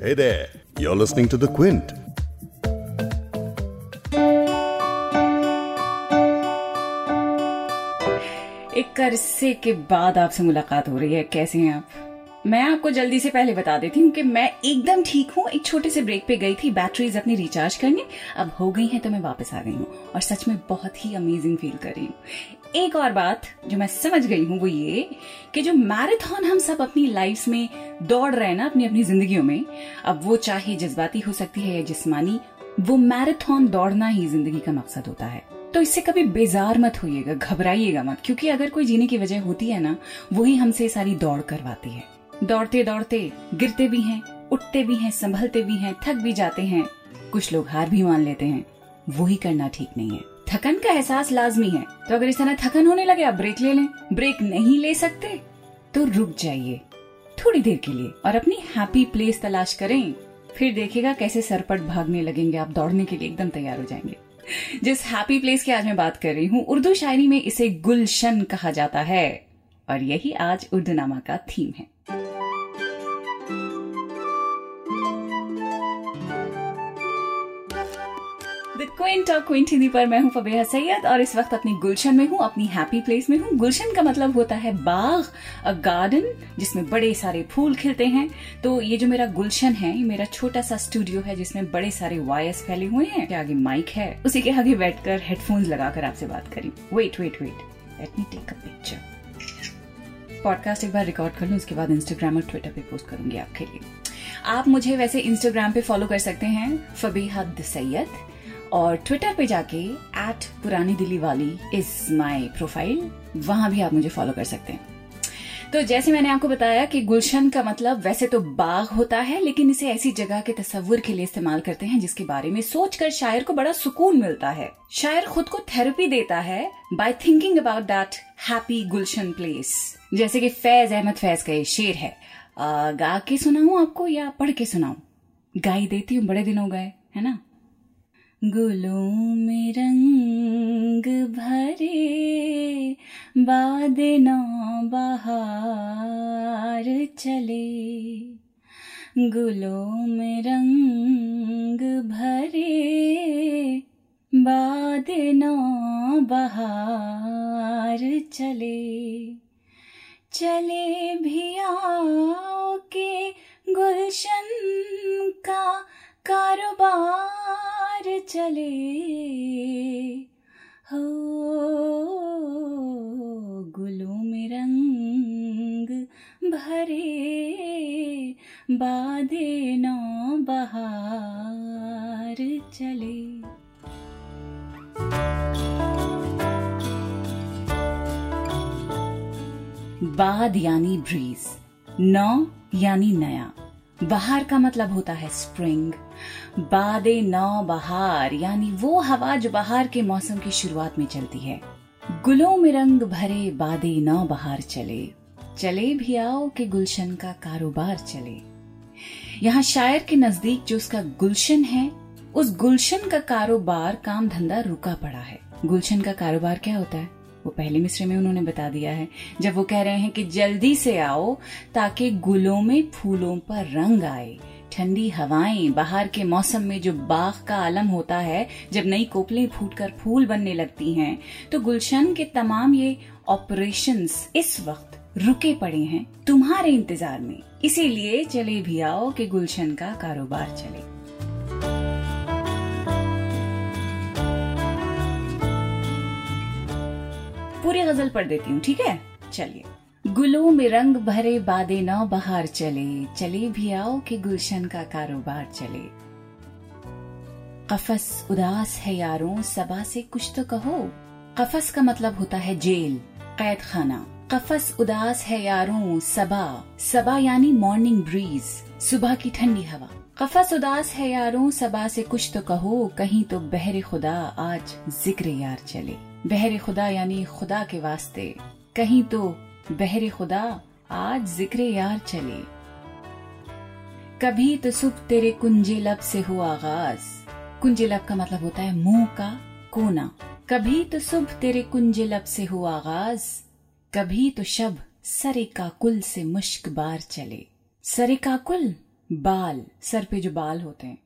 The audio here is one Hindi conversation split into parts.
Hey there, you're listening to The Quint. एक अरसे के बाद आपसे मुलाकात हो रही है कैसे हैं आप मैं आपको जल्दी से पहले बता देती हूँ कि मैं एकदम ठीक हूँ एक छोटे से ब्रेक पे गई थी बैटरीज अपनी रिचार्ज करने अब हो गई हैं तो मैं वापस आ गई हूँ और सच में बहुत ही अमेजिंग फील कर रही हूँ एक और बात जो मैं समझ गई हूँ वो ये कि जो मैराथन हम सब अपनी लाइफ में दौड़ रहे हैं ना अपनी अपनी जिंदगियों में, अब वो चाहे जज्बाती हो सकती है या जिस्मानी, वो मैराथन दौड़ना ही ज़िंदगी का मकसद होता है। तो इससे कभी बेजार मत होइएगा, घबराइएगा मत, क्योंकि अगर कोई जीने की वजह होती है ना, वही हमसे सारी दौड़ करवाती है। दौड़ते दौड़ते गिरते भी हैं, उठते भी हैं, संभलते भी हैं, थक भी जाते हैं, कुछ लोग हार भी मान लेते हैं, वही करना ठीक नहीं है। थकन का एहसास लाजमी है। तो अगर इस तरह थकन होने लगे, आप ब्रेक ले लें। ब्रेक नहीं ले सकते तो रुक जाइए, थोड़ी देर के लिए, और अपनी हैप्पी प्लेस तलाश करें। फिर देखेगा कैसे सरपट भागने लगेंगे, आप दौड़ने के लिए एकदम तैयार हो जाएँगे। जिस हैप्पी प्लेस की आज मैं बात कर रही हूँ, उर्दू शायरी में इसे गुलशन कहा जाता है, और यही आज उर्दू नामा का थीम है। क्विंट और क्विंट हिंदी पर मैं हूँ फबेहा सैयद और इस वक्त अपनी गुलशन में हूँ, अपनी हैप्पी प्लेस में हूँ। गुलशन का मतलब होता है बाग अ गार्डन जिसमें बड़े सारे फूल खिलते हैं। तो ये जो मेरा गुलशन है, ये मेरा छोटा सा स्टूडियो है, जिसमें बड़े सारे वायर्स फैले हुए हैं। आगे माइक है। उसी के आगे बैठकर हेडफोन्स लगाकर आपसे बात करी। Wait wait wait let me take a picture podcast एक बार रिकॉर्ड कर लूँ, उसके बाद इंस्टाग्राम और ट्विटर पे पोस्ट करूँगी आपके लिए। आप मुझे वैसे इंस्टाग्राम पे फॉलो कर सकते हैं, फबीहा सैयद। और ट्विटर पे जाके एट पुरानी दिल्ली वाली इज़ माई प्रोफ़ाइल वहाँ भी आप मुझे फॉलो कर सकते हैं। तो जैसे मैंने आपको बताया कि गुलशन का मतलब वैसे तो बाग होता है लेकिन इसे ऐसी जगह के तस्वुर के लिए इस्तेमाल करते हैं जिसके बारे में सोचकर शायर को बड़ा सुकून मिलता है। शायर खुद को थेरेपी देता है by thinking about that happy gulshan place जैसे कि फैज अहमद फैज का ये शेर है। आ, गा के सुनाऊं आपको या पढ़ के सुनाऊं? गाई देती हूँ बड़े दिन हो गए है ना? गुलों में रंग भरे, बाद नौ बहार चले। गुलों में रंग भरे, बाद बहार चले। चले भी आओ के गुलशन का कारोबार चले। हो, गुलों में रंग भरे, बाधे नौ बहार चले। बाद यानी ब्रीज नौ यानी नया। बहार का मतलब होता है स्प्रिंग। बादे नौ बहार, यानी वो हवा जो बहार के मौसम की शुरुआत में चलती है। गुलों में रंग भरे बादे नौ बहार चले। चले भी आओ कि गुलशन का कारोबार चले। यहाँ शायर के नज़दीक जो उसका गुलशन है, उस गुलशन का कारोबार काम धंधा रुका पड़ा है। गुलशन का कारोबार क्या होता है? वो पहले मिसरे में उन्होंने बता दिया है। जब वो कह रहे हैं कि जल्दी से आओ, ताकि गुलों में फूलों पर रंग आए। ठंडी हवाएँ, बाहर के मौसम में जो बाग का आलम होता है, जब नई कोपलें फूटकर फूल बनने लगती हैं तो गुलशन के तमाम ये ऑपरेशंस इस वक्त रुके पड़े हैं तुम्हारे इंतज़ार में। इसीलिए चले भी आओ कि गुलशन का कारोबार चले। पूरी गज़ल पढ़ देती हूँ, ठीक है? चलिए। गुलों में रंग भरे बादे नौ बहार चले चले भी आओ कि गुलशन का कारोबार चले। कफस उदास है यारों, सबा से कुछ तो कहो। कफस का मतलब होता है जेल कैद खाना कफस उदास है यारों, सबा। सबा यानी मॉर्निंग ब्रीज सुबह की ठंडी हवा। कफस उदास है यारों, सबा से कुछ तो कहो, कहीं तो बहरे खुदा आज ज़िक्र यार चले। बहरे खुदा यानी खुदा के वास्ते। कहीं तो बहरे खुदा आज ज़िक्र यार चले। कभी तो सुबह तेरे कुंजे लब से हुआ आगाज़। कुंजे लब का मतलब होता है मुँह का कोना। कभी तो सुबह तेरे कुंजे लब से हुआ आगाज़। कभी तो शब सरे काकुल से मुश्क बार चले। सरे काकुल बाल, सर पे जो बाल होते हैं।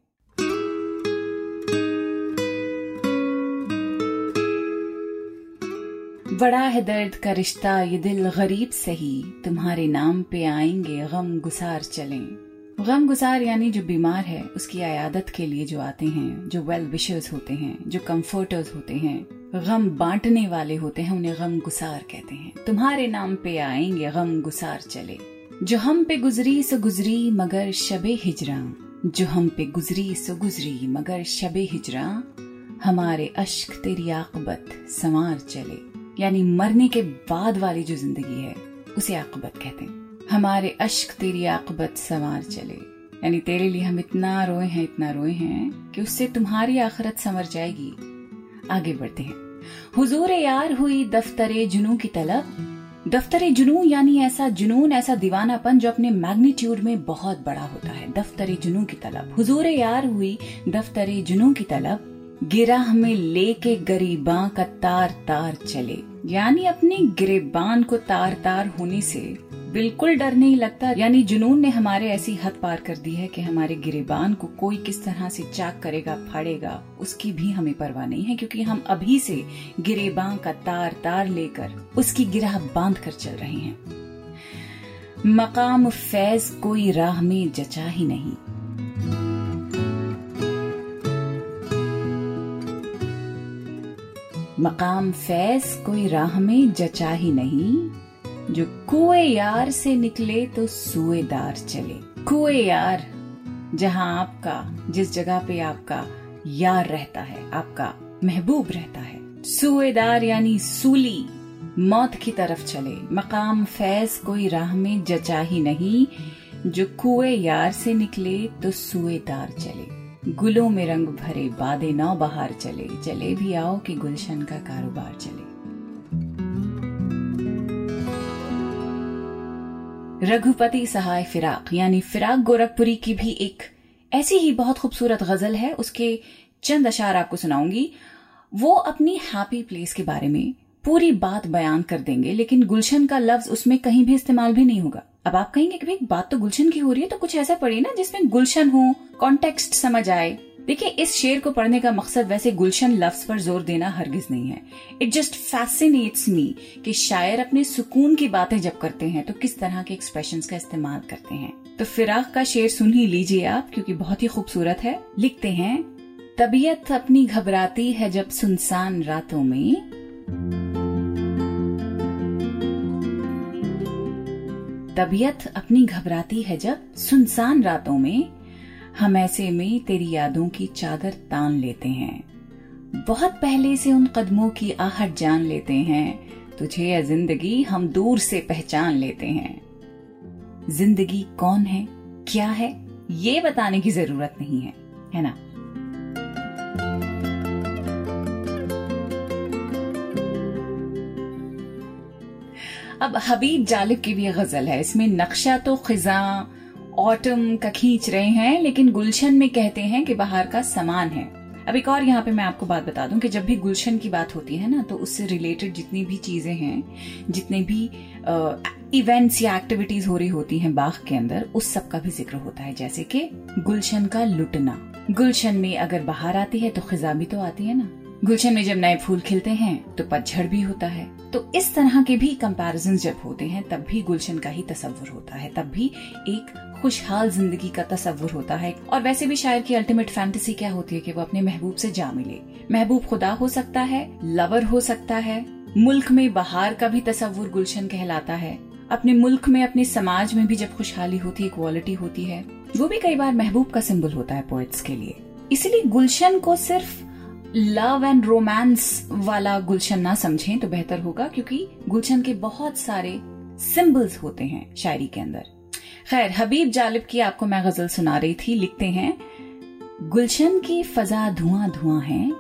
बड़ा है दर्द का रिश्ता, ये दिल गरीब सही तुम्हारे नाम पे आएँगे गम गुसार चलें। गम गुसार यानी जो बीमार है, उसकी आयादत के लिए जो आते हैं, जो वेल विशर्स होते हैं, जो कंफर्टर्स होते हैं। गम बांटने वाले होते हैं, उन्हें गम गुसार कहते हैं। तुम्हारे नाम पे आएँगे गम गुसार चले। जो हम पे गुजरी, सो गुजरी, मगर शबे हिजरा। जो हम पे गुजरी, सो गुजरी, मगर शबे हिजरा। हमारे अश्क तेरी आकबत, संवार चले। यानी मरने के बाद वाली जो ज़िंदगी है, उसे आकबत कहते हैं। हमारे अश्क तेरी आकबत संवार चले। यानी तेरे लिए हम इतना रोए हैं, इतना रोए हैं कि उससे तुम्हारी आखरत संवर जाएगी। आगे बढ़ते हैं। हुजूर यार हुई दफ्तरे जुनू की तलब। दफ्तर जुनू यानी ऐसा जुनून, ऐसा दीवानापन जो अपने मैग्नीट्यूड में बहुत बड़ा होता है। दफ्तर जुनू की तलब। हुजूर यार हुई दफ्तर जुनू की तलब। गिरा हमें लेके गरीबां का तार तार चले। यानी अपने गिरेबान को तार तार होने से बिल्कुल डर नहीं लगता। यानी जुनून ने हमारे ऐसी हद पार कर दी है कि हमारे गिरेबान को कोई किस तरह से चाक करेगा, फाड़ेगा, उसकी भी हमें परवाह नहीं है, क्योंकि हम अभी से गिरेबान का तार तार लेकर उसकी गिरह बाँध कर चल रहे हैं। मकाम फैज कोई राह में जचा ही नहीं। मकाम फैज कोई राह में जचा ही नहीं। जो कुए यार से निकले तो सुएदार चले। कुए यार, जहाँ आपका, जिस जगह पे आपका यार रहता है, आपका महबूब रहता है। सुएदार यानी सूली, मौत की तरफ़ चले। मकाम फैज कोई राह में जचा ही नहीं। जो कुए यार से निकले तो सुएदार चले। गुलों में रंग भरे, बादे नौ बहार चले। चले भी आओ कि गुलशन का कारोबार चले। रघुपति सहाय फिराक, यानी फिराक गोरखपुरी की भी एक ऐसी ही बहुत खूबसूरत गज़ल है। उसके चंद अशार आपको सुनाऊँगी। वो अपनी हैप्पी प्लेस के बारे में पूरी बात बयान कर देंगे, लेकिन गुलशन का लफ्ज उसमें कहीं भी इस्तेमाल भी नहीं होगा। अब आप कहेंगे कि भाई बात तो गुलशन की हो रही है तो कुछ ऐसा पढ़िए ना जिसमें गुलशन हो कॉन्टेक्स्ट समझ आए। देखिए, इस शेर को पढ़ने का मकसद वैसे गुलशन लफ्ज पर ज़ोर देना हरगिज नहीं है। इट जस्ट फैसिनेट्स मी कि शायर अपने सुकून की बातें जब करते हैं तो किस तरह के एक्सप्रेशन का इस्तेमाल करते हैं। तो फिराक का शेर सुन ही लीजिए आप, क्योंकि बहुत ही खूबसूरत है। लिखते हैं, तबीयत अपनी घबराती है जब सुनसान रातों में। तबीयत अपनी घबराती है जब सुनसान रातों में हम ऐसे में तेरी यादों की चादर तान लेते हैं। बहुत पहले से उन कदमों की आहट जान लेते हैं। तुझे या ज़िंदगी हम दूर से पहचान लेते हैं। ज़िंदगी कौन है? क्या है? ये बताने की ज़रूरत नहीं है है ना? अब हबीब जालिब की भी गज़ल है। इसमें नक्शा तो खिजा, ऑटम का खींच रहे हैं, लेकिन गुलशन में कहते हैं कि बाहर का समान है। अब एक और यहाँ पे मैं आपको बात बता दूँ कि जब भी गुलशन की बात होती है ना तो उससे रिलेटेड जितनी भी चीज़ें हैं, जितने भी इवेंट्स या एक्टिविटीज़ हो रही होती हैं बाग के अंदर, उस सब का भी ज़िक्र होता है। जैसे कि गुलशन का लुटना। गुलशन में अगर बाहर आती है तो खिजा भी तो आती है ना। गुलशन में जब नए फूल खिलते हैं तो पतझड़ भी होता है। तो इस तरह के भी कंपैरिजन जब होते हैं, तब भी गुलशन का ही तस्वुर होता है। तब भी एक खुशहाल ज़िंदगी का तस्वुर होता है। और वैसे भी शायर की अल्टीमेट फैंटेसी क्या होती है कि वो अपने महबूब से जा मिले। महबूब खुदा हो सकता है लवर हो सकता है। मुल्क में बहार का भी तस्वुर गुलशन कहलाता है। अपने मुल्क में, अपने समाज में भी जब खुशहाली होती है क्वालिटी होती है, वो भी कई बार महबूब का सिंबल होता है पोइट्स के लिए। इसलिए गुलशन को सिर्फ़ लव एंड रोमांस वाला गुलशन ना समझें तो बेहतर होगा, क्योंकि गुलशन के बहुत सारे सिंबल्स होते हैं शायरी के अंदर। खैर, हबीब जालिब की आपको मैं गज़ल सुना रही थी, लिखते हैं, गुलशन की फजा धुआँ धुआँ है,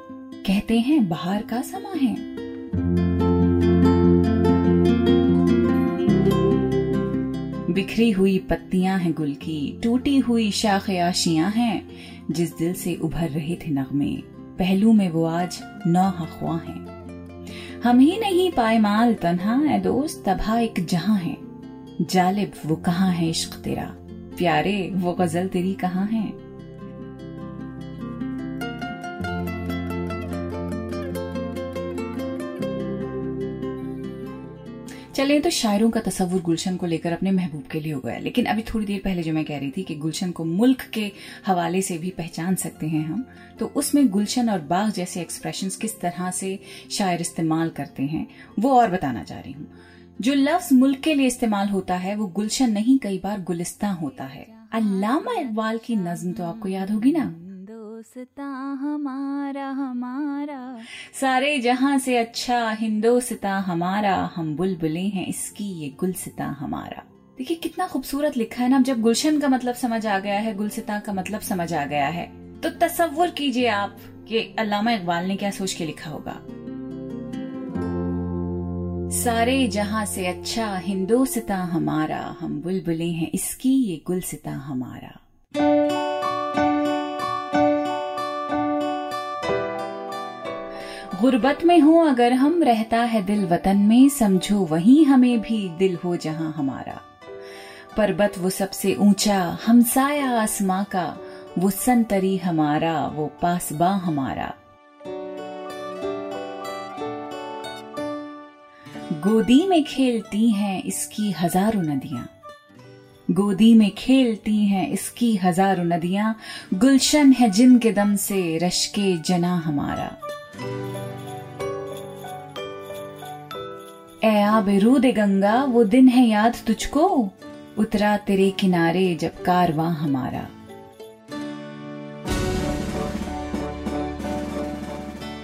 कहते हैं बाहर का समा है। बिखरी हुई पत्तियाँ हैं गुल की, टूटी हुई शाख आशियाँ हैं, जिस दिल से उभर रहे थे नगमे पहलू में वो आज नौ हखवा हैं। हम ही नहीं पाए तन्हा ए दोस्त, तबाह एक जहाँ है। जालिब, वो कहाँ है इश्क तेरा? प्यारे, वो गज़ल तेरी कहाँ है? चले तो शायरों का तस्वुर गुलशन को लेकर अपने महबूब के लिए हो गया। लेकिन अभी थोड़ी देर पहले जो मैं कह रही थी कि गुलशन को मुल्क के हवाले से भी पहचान सकते हैं हम तो उसमें गुलशन और बाग जैसे एक्सप्रेशन किस तरह से शायर इस्तेमाल करते हैं, वो और बताना चाह रही हूँ। जो लफ्ज मुल्क के लिए इस्तेमाल होता है, वो गुलशन नहीं, कई बार गुलिस्ता होता है। अल्लामा इकबाल की नज्म तो आपको याद होगी ना? हिंदोस्ता हमारा हमारा। सारे जहाँ से अच्छा हिंदोस्ता हमारा, हम बुलबुले हैं, इसकी ये गुलसिता हमारा। देखिए, कितना खूबसूरत लिखा है ना जब गुलशन का मतलब समझ आ गया है गुलसिता का मतलब समझ आ गया है तो तस्वुर कीजिए आप कि अल्लामा इकबाल ने क्या सोच के लिखा होगा। सारे जहाँ से अच्छा हिंदोस्ता हमारा, हम बुलबुले हैं, इसकी ये गुलसिता हमारा। गुर्बत में हो, अगर हम रहता है दिल वतन में, समझो वही हमें भी दिल हो जहाँ हमारा। पर्वत वो सबसे ऊँचा हमसाया आसमां का, वो संतरी हमारा, वो पासबा हमारा। गोदी में खेलती हैं इसकी हज़ारों नदियाँ। गोदी में खेलती हैं इसकी हज़ारों नदियाँ। गुलशन है जिनके दम से रश्के जना हमारा। ए दे गंगा, वो दिन है याद तुझको। उतरा तेरे किनारे जब कारवां हमारा।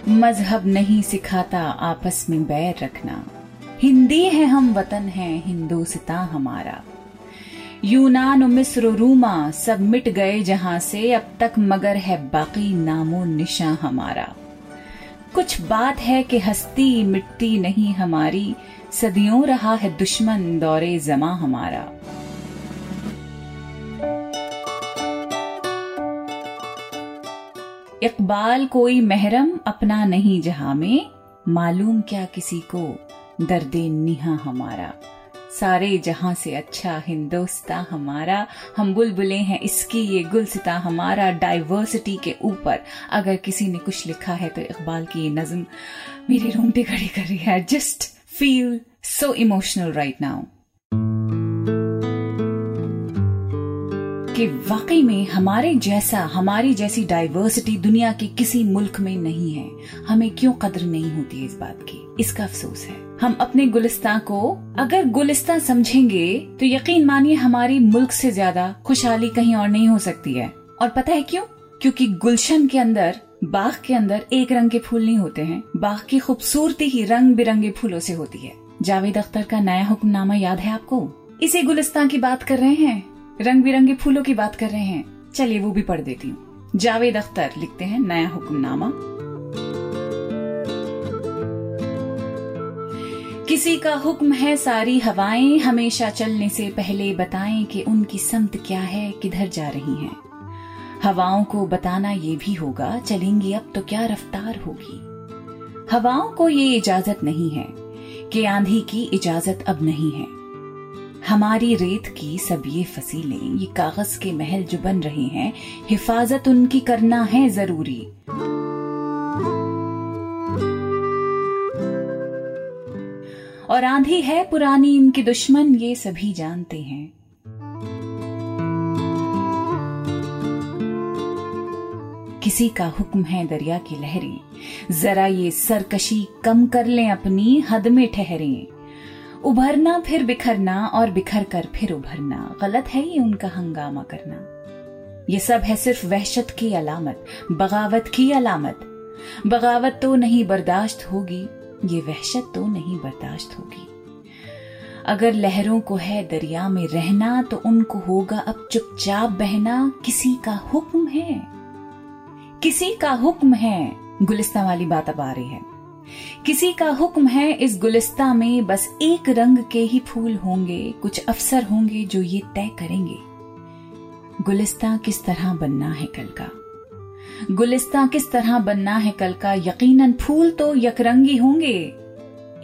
मज़हब नहीं सिखाता आपस में बैर रखना। हिंदी है हम वतन है, हिंदोस्ता हमारा। यूनान मिस्र रूमा सब मिट गए जहाँ से, अब तक मगर है बाकी नामो निशा हमारा। कुछ बात है कि हस्ती मिट्टी नहीं हमारी, सदियों रहा है दुश्मन दौरे जमा हमारा। इकबाल कोई महरम अपना नहीं जहाँ में, मालूम क्या किसी को, दर्दे निहा हमारा। सारे जहाँ से अच्छा हिंदोस्ता हमारा, हम बुलबुले हैं, इसकी ये गुलसिता हमारा डाइवर्सिटी के ऊपर। अगर किसी ने कुछ लिखा है तो इकबाल की ये नज्म मेरे रोंगटे खड़ी कर रही है। Just feel so emotional right now कि वाकई में हमारे जैसा, हमारी जैसी डाइवर्सिटी दुनिया के किसी मुल्क में नहीं है। हमें क्यों कदर नहीं होती है इस बात की? इसका अफसोस है। हम अपने गुलिस्तान को अगर गुलिस्तान समझेंगे तो यकीन मानिए हमारी मुल्क से ज़्यादा खुशहाली कहीं और नहीं हो सकती है। और पता है क्यों? क्योंकि गुलशन के अंदर बाग के अंदर एक रंग के फूल नहीं होते हैं। बाग की खूबसूरती ही रंग बिरंगे फूलों से होती है। जावेद अख्तर का नया हुक्मनामा याद है आपको? इसी गुलिस्तान की बात कर रहे हैं। रंग बिरंगे फूलों की बात कर रहे हैं। चलिए वो भी पढ़ देती हूँ। जावेद अख्तर लिखते हैं नया हुक्मनामा। किसी का हुक्म है सारी हवाएँ, हमेशा चलने से पहले बताएँ कि उनकी समत क्या है, किधर जा रही हैं। हवाओं को बताना ये भी होगा, चलेंगी अब तो क्या रफ्तार होगी। हवाओं को ये इजाज़त नहीं है कि आंधी की इजाज़त अब नहीं है। हमारी रेत की सब ये फसीलें, ये कागज़ के महल जो बन रहे हैं, हिफाजत उनकी करना है ज़रूरी। और आंधी है पुरानी, इनके दुश्मन ये सभी जानते हैं। किसी का हुक्म है दरिया की लहरें, जरा ये सरकशी कम कर लें अपनी हद में ठहरें। उभरना फिर बिखरना और बिखर कर फिर उभरना। गलत है ये उनका हंगामा करना। ये सब है सिर्फ़ वहशत की अलामत, बगावत की अलामत। बगावत तो नहीं बर्दाश्त होगी, ये वहशत तो नहीं बर्दाश्त होगी। अगर लहरों को है दरिया में रहना तो उनको होगा अब चुपचाप बहना। किसी का हुक्म है। किसी का हुक्म है। गुलिस्ता वाली बात अब आ रही है। किसी का हुक्म है, इस गुलिस्ता में बस एक रंग के ही फूल होंगे, कुछ अफसर होंगे जो ये तय करेंगे। गुलिस्ता किस तरह बनना है कल का? गुलिस्ता किस तरह बनना है कल का? यकीनन फूल तो यकरंगी होंगे,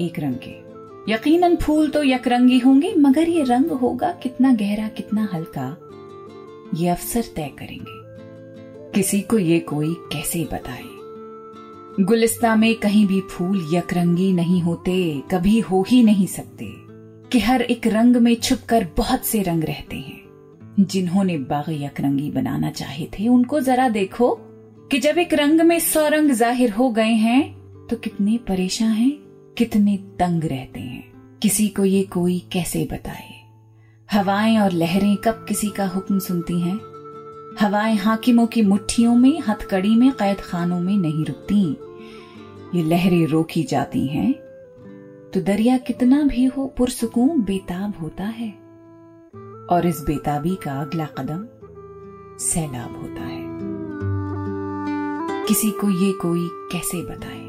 एक रंग के। यकीनन फूल तो यकरंगी होंगे, मगर ये रंग होगा कितना गहरा, कितना हल्का। ये अफसर तय करेंगे। किसी को ये कोई कैसे बताए? गुलिस्ता में कहीं भी फूल यकरंगी नहीं होते, कभी हो ही नहीं सकते, कि हर एक रंग में छुपकर बहुत से रंग रहते हैं। जिन्होंने बाग यकरंगी बनाना चाहे थे, उनको जरा देखो कि जब एक रंग में सौ रंग ज़ाहिर हो गए हैं तो कितने परेशान हैं, कितने तंग रहते हैं। किसी को ये कोई कैसे बताए? हवाएँ और लहरें कब किसी का हुक्म सुनती हैं? हवाएँ हाकिमों की मुट्ठियों में, हथकड़ी में, कैद खानों में नहीं रुकती। ये लहरें रोकी जाती हैं तो दरिया कितना भी हो, पुरसकून बेताब होता है। और इस बेताबी का अगला कदम सैलाब होता है। किसी को ये कोई कैसे बताए?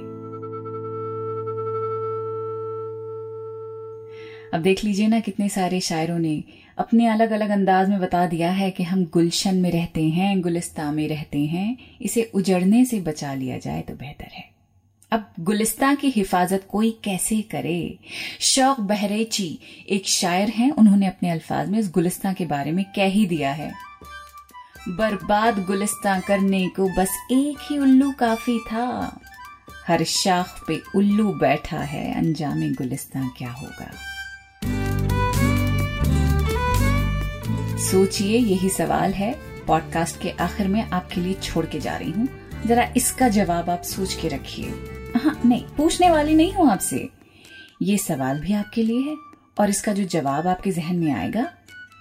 अब देख लीजिए ना, कितने सारे शायरों ने अपने अलग अलग अंदाज में बता दिया है कि हम गुलशन में रहते हैं गुलिस्ता में रहते हैं, इसे उजड़ने से बचा लिया जाए तो बेहतर है। अब गुलिस्ता की हिफाजत कोई कैसे करे? शौक बहरेची एक शायर हैं, उन्होंने अपने अल्फाज में इस गुलिस्ता के बारे में कह ही दिया है। बर्बाद गुलिस्ता करने को बस एक ही उल्लू काफ़ी था। हर शाख पे उल्लू बैठा है, अंजाम गुलिस्ता क्या होगा? सोचिए, यही सवाल है। पॉडकास्ट के आखिर में आपके लिए छोड़ के जा रही हूँ। जरा इसका जवाब आप सोच के रखिए। हाँ नहीं, पूछने वाली नहीं हूँ आपसे। ये सवाल भी आपके लिए है, और इसका जो जवाब आपके जहन में आएगा,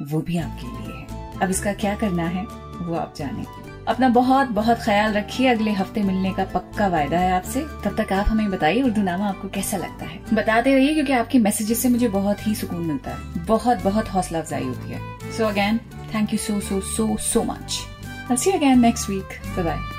वो भी आपके लिए है। अब इसका क्या करना है, वो आप जाने। अपना बहुत बहुत ख्याल रखिए, अगले हफ़्ते मिलने का पक्का वायदा है आपसे। तब तक आप हमें बताइए, उर्दू नामा आपको कैसा लगता है? बताते रहिए, क्योंकि आपके मैसेजेस से मुझे बहुत ही सुकून मिलता है। बहुत बहुत हौसला अफजाई होती है। So again thank you so so so so much I'll see you again.